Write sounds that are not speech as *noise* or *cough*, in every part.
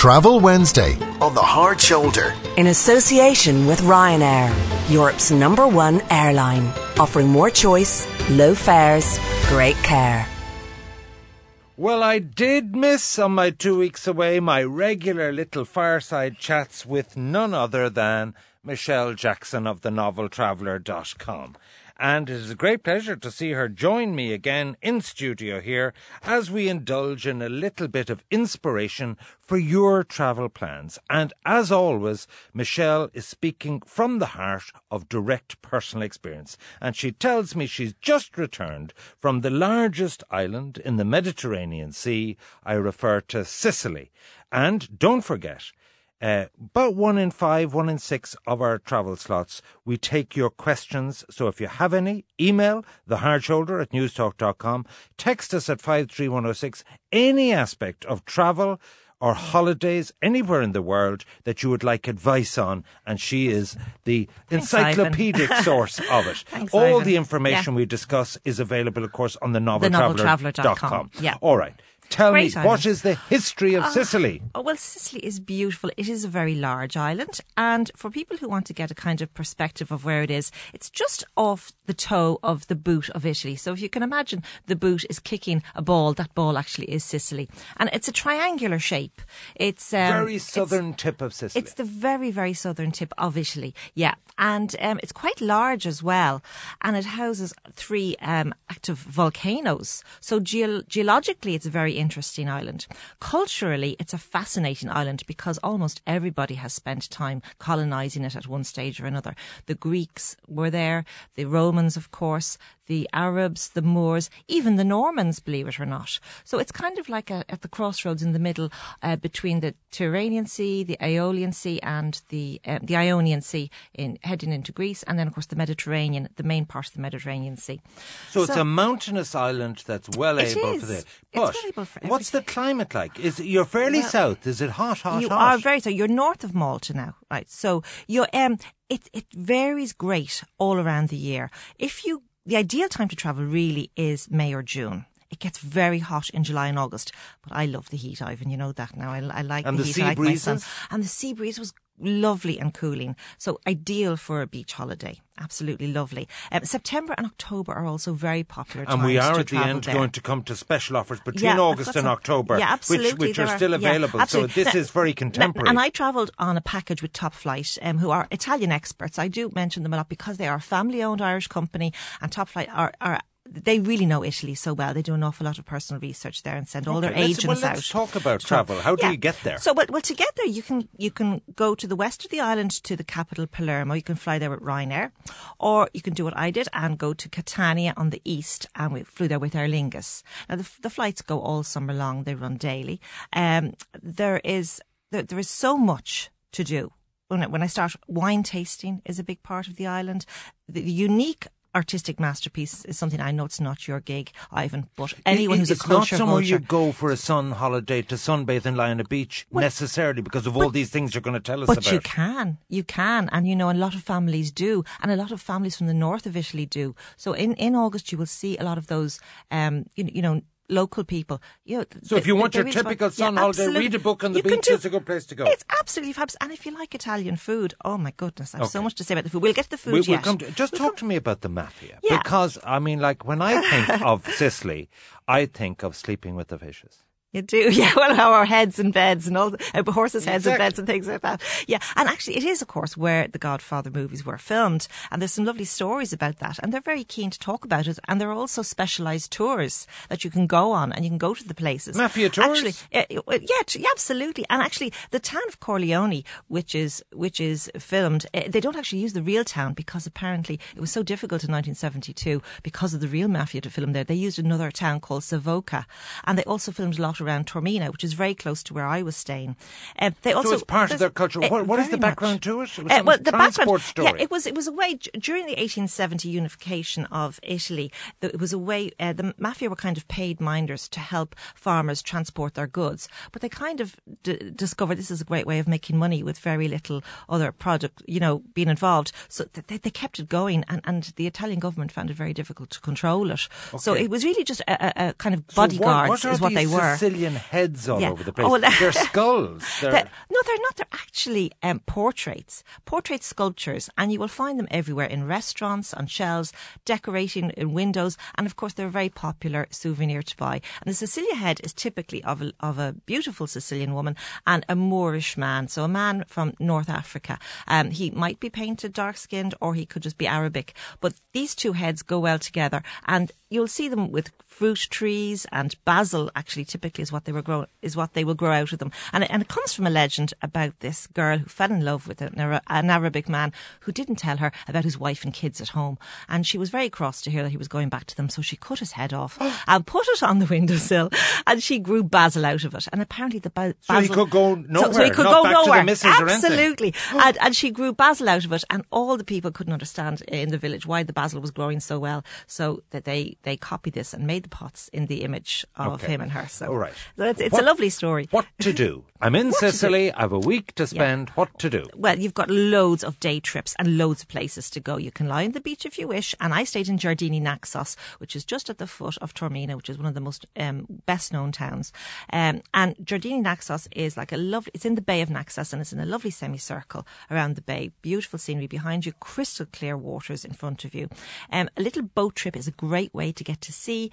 Travel Wednesday on the Hard Shoulder. In association with Ryanair, Europe's number one airline, offering more choice, low fares, great care. Well, I did miss on my two weeks away my regular little fireside chats with none other than Michelle Jackson of the noveltraveller.com and it is a great pleasure to see her join me again in studio here as we indulge in a little bit of inspiration for your travel plans. And as always, Michelle is speaking from the heart of direct personal experience. And she tells me she's just returned from the largest island in the Mediterranean Sea. I refer to Sicily. And don't forget, uh, about one in five, one in six of our travel slots, we take your questions. So if you have any, email thehardshoulder at newstalk.com, text us at 53106, any aspect of travel or holidays anywhere in the world that you would like advice on, and she is the Thanks, encyclopedic *laughs* source of it. Thanks, All Ivan. the information Yeah. we discuss is available, of course, on the TheNovelTraveller.com. noveltraveller.com. Yeah. All right. Tell Great me, island. what is the history of Sicily? Oh, well, Sicily is beautiful. It is a very large island. And for people who want to get a kind of perspective of where it is, it's just off the toe of the boot of Italy. So if you can imagine the boot is kicking a ball, that ball actually is Sicily. And it's a triangular shape. It's um, Very it's- southern tip of Sicily. It's the very, very southern tip of Italy. Yeah. And um, it's quite large as well. And it houses three um, active volcanoes. So geo- geologically, it's very interesting island. Culturally, it's a fascinating island because almost everybody has spent time colonizing it at one stage or another. The Greeks were there, the Romans, of course, the Arabs, the Moors, even the Normans, believe it or not. So it's kind of like a, at the crossroads in the middle uh, between the Tyrrhenian Sea, the Aeolian Sea, and the um, the Ionian Sea, in heading into Greece, and then of course the Mediterranean, the main part of the Mediterranean Sea. So, it's a mountainous island that's well able is. for the. But well for what's the climate like? Is you're fairly Well, south? Is it hot, hot, you hot? are very so. You're north of Malta now, right? So you um, it it varies great all around the year. If you the ideal time to travel really is May or June. It gets very hot in July and August, but I love the heat, Ivan. You know that now. I, I like And the, the heat. sea I like my sun. breezes? and the sea breeze was lovely and cooling. So ideal for a beach holiday. Absolutely lovely. Um, September and October are also very popular. and we are to at the end there. going to come to special offers between Yeah, August and October, yeah, absolutely, which, which are are- still yeah, available. so this Now- is *laughs* very contemporary. and I travelled on a package with Top Flight, um, who are Italian experts. I do mention them a lot because they are a family-owned Irish company, and Top Flight are. are they really know Italy so well. They do an awful lot of personal research there and send all their Okay, let's- agents well, out. let's talk about travel. How do you get there? So, well, well, to get there, you can you can go to the west of the island to the capital Palermo. You can fly there with Ryanair, or you can do what I did and go to Catania on the east, and we flew there with Aer Lingus. Now, the, the flights go all summer long; they run daily. Um, there is there, there is so much to do. When when I start, wine tasting is a big part of the island. The unique artistic masterpiece is something I know it's not your gig, Ivan, but anyone It- who's a it's not culture somewhere vulture. you go for a sun holiday to sunbathe and lie on a beach necessarily because of all these things you're going to tell us But about. you can, you can, and you know, a lot of families do, and a lot of families from the north of Italy do. So in, in August, you will see a lot of those, um, you, you know, local people. You know, So if you want your typical sun holiday, absolutely. read a book on the You beach. do- It's a good place to go. It's absolutely fabulous, and if you like Italian food, oh my goodness, I have so much to say about the food. We'll get to the food We, we'll come to, just We'll talk come- to me about the mafia. Yeah. Because, I mean, like, when I think *laughs* of Sicily, I think of sleeping with the fishes. You do, *laughs* yeah. Well, our heads and beds and all the uh, horses' heads Exactly. and beds and things like that. Yeah, and actually, it is, of course, where the Godfather movies were filmed, and there's some lovely stories about that, and they're very keen to talk about it. And there are also specialised tours that you can go on, and you can go to the places. Mafia tours? Actually, yeah, yeah, absolutely. And actually, the town of Corleone, which is which is filmed, uh, they don't actually use the real town because apparently it was so difficult in 1972 because of the real mafia to film there. They used another town called Savoca, and they also filmed a lot around Taormina, which is very close to where I was staying. Uh, they also it's part of their culture. What- what is the background much. to it? It was Uh, well, the transport background, story. Yeah, it was it was a way during the 1870 unification of Italy. It was a way uh, the mafia were kind of paid minders to help farmers transport their goods, but they kind of d- discovered this is a great way of making money with very little other product, you know, being involved. So they, they kept it going, and, and the Italian government found it very difficult to control it. So it was really just a, a, a kind of So what- bodyguards what, is what they were. Sicilian heads all Yeah. over the place. Oh, well, they're *laughs* skulls. They're, They're- no, they're not. They're actually um, portraits, portrait sculptures, and you will find them everywhere in restaurants, on shelves, decorating in windows, and of course they're a very popular souvenir to buy. And the Cecilia head is typically of a, of a beautiful Sicilian woman and a Moorish man, so a man from North Africa. Um, he might be painted dark skinned, or he could just be Arabic, but these two heads go well together, and you'll see them with fruit trees and basil. Actually, typically is what they were grow is what they will grow out of them, and it, and it comes from a legend about this girl who fell in love with an, an Arabic man who didn't tell her about his wife and kids at home, and she was very cross to hear that he was going back to them, so she cut his head off *gasps* and put it on the windowsill, and she grew basil out of it, and apparently the ba- So he basil could go so, so nowhere, he could not go back to the nowhere. Absolutely, *gasps* and, and she grew basil out of it, and all the people couldn't understand in the village why the basil was growing so well. So that they they copied this and made the pots in the image of Okay. him and her. So, All right. So it's, it's What- a lovely story. what to do? I'm in *laughs* to Sicily. I have a week to spend. What to do? Well, you've got loads of day trips and loads of places to go. You can lie on the beach if you wish. And I stayed in Giardini Naxos, which is just at the foot of Taormina, which is one of the most um, best known towns. Um, and Giardini Naxos is like a lovely, it's in the Bay of Naxos and it's in a lovely semicircle around the bay. Beautiful scenery behind you, crystal clear waters in front of you. Um, a little boat trip is a great way to get to see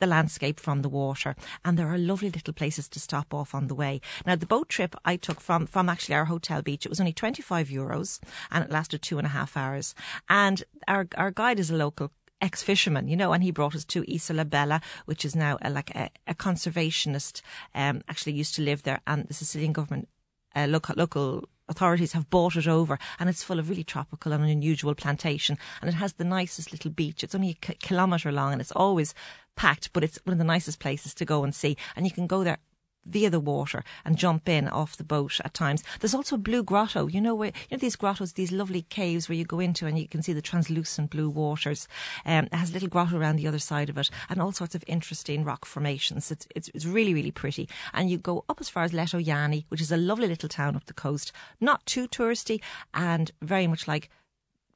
the landscape from the water and there are lovely little places to stop off on the way. Now the boat trip I took from, from actually our hotel beach, it was only 25 euros and it lasted two and a half hours. And our, our guide is a local ex-fisherman, you know, and he brought us to Isola Bella, which is now a, like a, a conservationist, um, actually used to live there and the Sicilian government, uh, local, local authorities have bought it over and it's full of really tropical and unusual plantation and it has the nicest little beach. It's only a kilometre long and it's always packed, but it's one of the nicest places to go and see. And you can go there via the water and jump in off the boat at times. There's also a blue grotto. You know where you know these grottos, these lovely caves where you go into and you can see the translucent blue waters. Um, it has a little grotto around the other side of it and all sorts of interesting rock formations. It's it's, it's really really pretty. And you go up as far as Letojanni, which is a lovely little town up the coast, not too touristy and very much like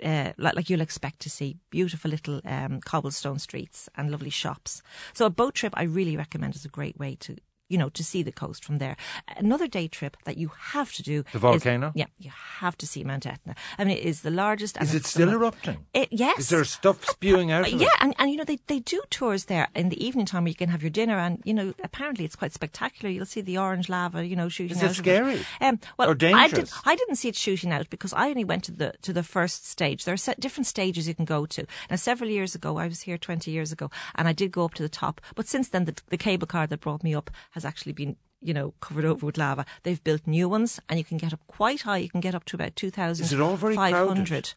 uh, like, like you'll expect to see beautiful little um, cobblestone streets and lovely shops. So a boat trip I really recommend is a great way to you know to see the coast from there. Another day trip that you have to do The is- volcano? yeah, you have to see Mount Etna. I mean, it is the largest. Is it still erupting? It, yes. Is there stuff spewing out? Yeah, it? and, and you know they, they do tours there in the evening time where you can have your dinner and you know apparently it's quite spectacular. You'll see the orange lava, you know, shooting Is out. it of scary? Um, well, Or I did dangerous? I didn't see it shooting out because I only went to the to the first stage. There are set different stages you can go to. Now, several years ago, I was here twenty years ago, and I did go up to the top. But since then, the, the cable car that brought me up has actually been you know covered over with lava. They've built new ones, and you can get up quite high. You can get up to about two thousand Is it all very crowded?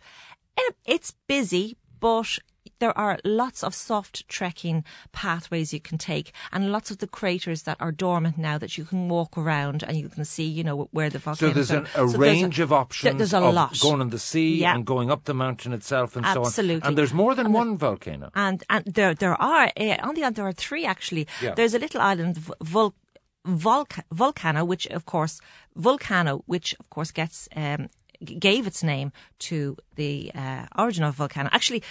It's busy, but there are lots of soft trekking pathways you can take and lots of the craters that are dormant now that you can walk around and you can see, you know, where the volcano. So volcanoes there's an, a So there's range of options There's a of lot. going on the sea Yeah. and going up the mountain itself and so on. Absolutely. And there's more than one volcano. And and there there are uh, on the island there are three actually. Yeah. There's a little island Volca, Volcano, which of course Volcano, which of course gets um, gave its name to the uh, origin of volcano. Actually.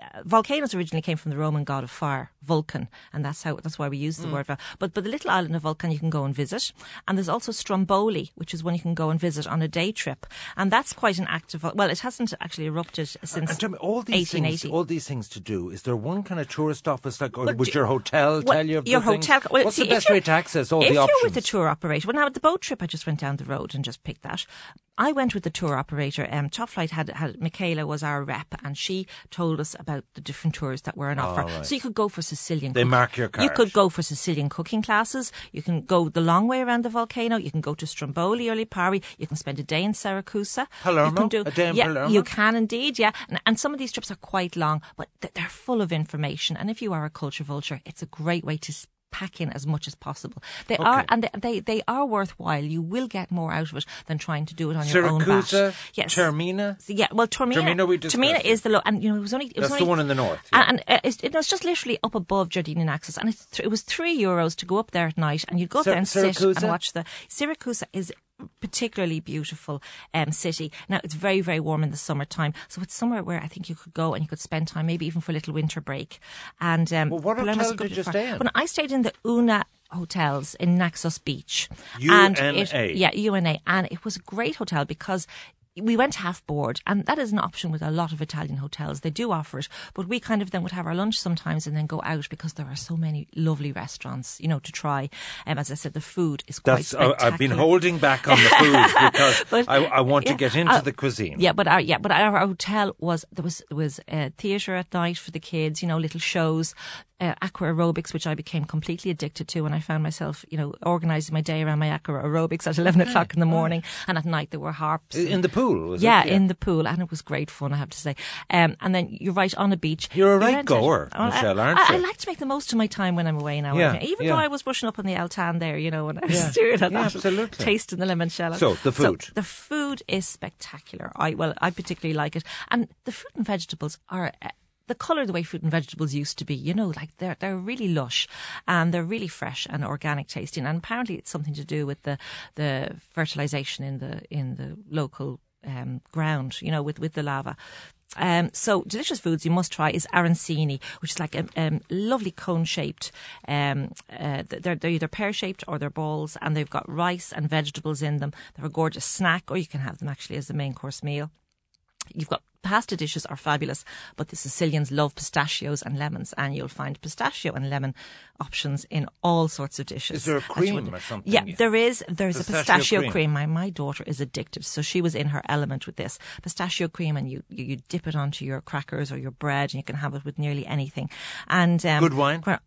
Uh, Volcanoes originally came from the Roman god of fire, Vulcan, and that's how that's why we use the word. vol- But but the little island of Vulcan you can go and visit, and there's also Stromboli, which is one you can go and visit on a day trip, and that's quite an active. Well, it hasn't actually erupted since And tell me, all these 1880. things, all these things to do. Is there one kind of tourist office, like, or Well, would do- your hotel Well, tell you of your the hotel. Well, What's see, the best way to access all the options? if you're with the tour operator, well, now with the boat trip, I just went down the road and just picked that. I went with the tour operator. Um, Top Flight had, had Michaela was our rep, and she told us about the different tours that were on offer. right. So you could go for Sicilian. They mark your You could go for Sicilian cooking classes. You can go the long way around the volcano. You can go to Stromboli or Lipari. You can spend a day in Siracusa. Palermo? You can do, A day in yeah, Palermo? You can indeed, yeah. And, and some of these trips are quite long, but they're full of information. And if you are a culture vulture, it's a great way to pack in as much as possible. They are, and they, they they are worthwhile. You will get more out of it than trying to do it on your own. Siracusa, Yes. Taormina. So, yeah, well, Taormina, Taormina we Taormina it. is the low, and you know it was only it was That's the one in the north, and, and uh, it's, it was just literally up above Giardini Naxos, and it's th- it was three euros to go up there at night, and you'd go up there and sit and watch the Syracuse is particularly beautiful um, city. Now it's very very warm in the summertime, so it's somewhere where I think you could go and you could spend time, maybe even for a little winter break. And um, Well, what hotel did you far- stay in? Well, I stayed in the Una hotels in Naxos Beach. And it- yeah, UNA. And it was a great hotel because we went half board, and that is an option with a lot of Italian hotels. They do offer it, but we kind of then would have our lunch sometimes and then go out because there are so many lovely restaurants, you know, to try. Um, as I said, the food is quite That's, I- I've been holding back on the food *laughs* because But, I, I want to get into uh, the cuisine. Yeah, but our yeah, but our hotel was there was there was uh, theatre at night for the kids. You know, little shows. Uh, aqua aerobics, which I became completely addicted to, and I found myself, you know, organising my day around my aqua aerobics at eleven o'clock in the morning, and at night there were harps. In the pool, was it? yeah, in the pool, and it was great fun, I have to say. Um, and then you're right on a beach. You're a right goer, Oh, I- Michelle, aren't I, I you? like to make the most of my time when I'm away now. Yeah, even yeah. though I was brushing up on the Altan there, you know, when I was Yeah, *laughs* yeah, that, absolutely. tasting the limoncello. So, the food. the food is spectacular. I well, I particularly like it, and the fruit and vegetables are. Uh, the colour the way fruit and vegetables used to be, you know, like they're they're really lush and they're really fresh and organic tasting. And apparently, it's something to do with the the fertilization in the in the local um, ground, you know, with with the lava. Um, so delicious foods you must try is arancini, which is like a um, lovely cone shaped. Um, uh, they're they're either pear shaped or they're balls, and they've got rice and vegetables in them. They're a gorgeous snack, or you can have them actually as a main course meal. You've got pasta dishes are fabulous, but the Sicilians love pistachios and lemons, and you'll find pistachio and lemon options in all sorts of dishes. Is there a cream or something? Yeah, there is. There's Pistachio a pistachio cream. cream. My my daughter is addicted, so she was in her element with this pistachio cream, and you you, you dip it onto your crackers or your bread, and you can have it with nearly anything. And um, Good wine? quite-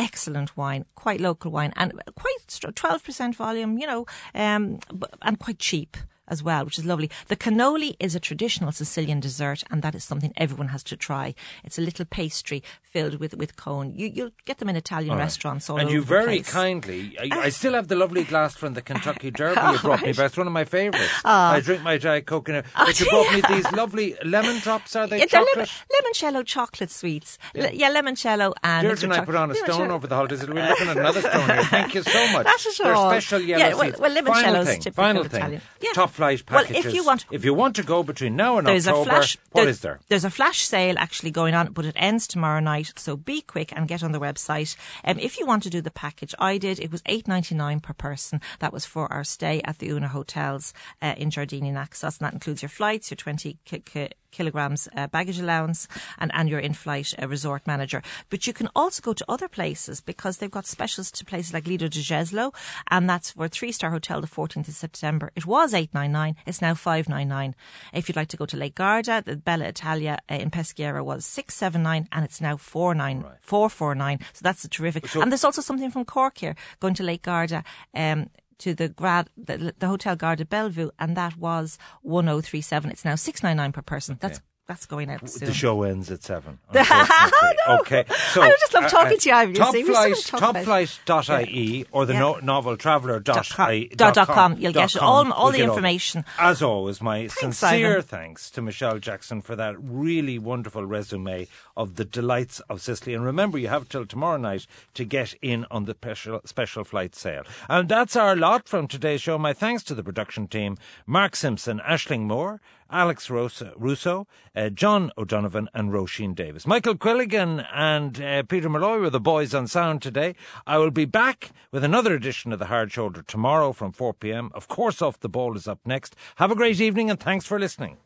Excellent wine, quite local wine, and quite twelve percent volume. You know, um, and quite cheap as well, which is lovely. The cannoli is a traditional Sicilian dessert, and that is something everyone has to try. It's a little pastry filled with with cone. You you'll get them in Italian All right. restaurants all and over you very place. kindly, I, I still have the lovely glass from the Kentucky *laughs* Derby you brought me, but it's one of my favourites. Ah. I drink my Diet Coke in it. But you brought me these lovely lemon drops, are they Yeah, chocolate? lemon, limoncello chocolate sweets. Yeah, yeah limoncello and. Yours and I put on a stone over the holidays. We're looking at another stone here. Thank you so *laughs* much. That's They're all. special yellow Yeah, well- well, limoncello's final thing, typical final thing. Italian. Yeah. Top flight Well, if you want- if you want to go between now and There's October, a flash. what there- is there? There's a flash sale actually going on, but it ends tomorrow night. So be quick and get on the website. Um, if you want to do the package, I did. It was eight ninety nine per person. That was for our stay at the Una hotels uh, in Giardini Naxos, and that includes your flights, your twenty ki- ki- kilograms uh, baggage allowance, and and your in-flight uh, resort manager. But you can also go to other places because they've got specials to places like Lido de Jesolo, and that's for a three-star hotel. The fourteenth of September. It was eight nine nine. It's now five nine nine. If you'd like to go to Lake Garda, the Bella Italia uh, in Peschiera was six seven nine, and it's now four nine four four nine. So that's a terrific. and there's also something from Cork here going to Lake Garda. Um, to the grad, the, the Hotel Garda Bellevue, and that was one oh three seven. It's now six nine nine per person. That's that's going out soon. The show ends at seven. *laughs* unfortunately. Okay, so I just love uh, talking uh, to you, Ivan, you Top see. Flight, about- topflight.ie or the Yeah. no, noveltraveller dot Dot com. Dot- dot dot com. You'll get dot all- com. all You'll the get information. As always, my Thanks, sincere Ivan. thanks to Michelle Jackson for that really wonderful resume of the delights of Sicily. And remember, you have till tomorrow night to get in on the special, special flight sale. And that's our lot from today's show. My thanks to the production team, Mark Simpson, Ashling Moore, Alex Rosa, Russo, uh, John O'Donovan, and Roisin Davis. Michael Quilligan and uh, Peter Malloy were the boys on sound today. I will be back with another edition of The Hard Shoulder tomorrow from 4 p.m. Of course, Off the Ball is up next. Have a great evening and thanks for listening.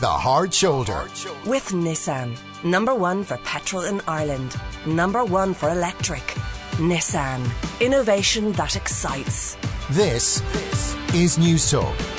The Hard Shoulder. With Nissan. Number one for petrol in Ireland. Number one for electric. Nissan. Innovation that excites. This is Newstalk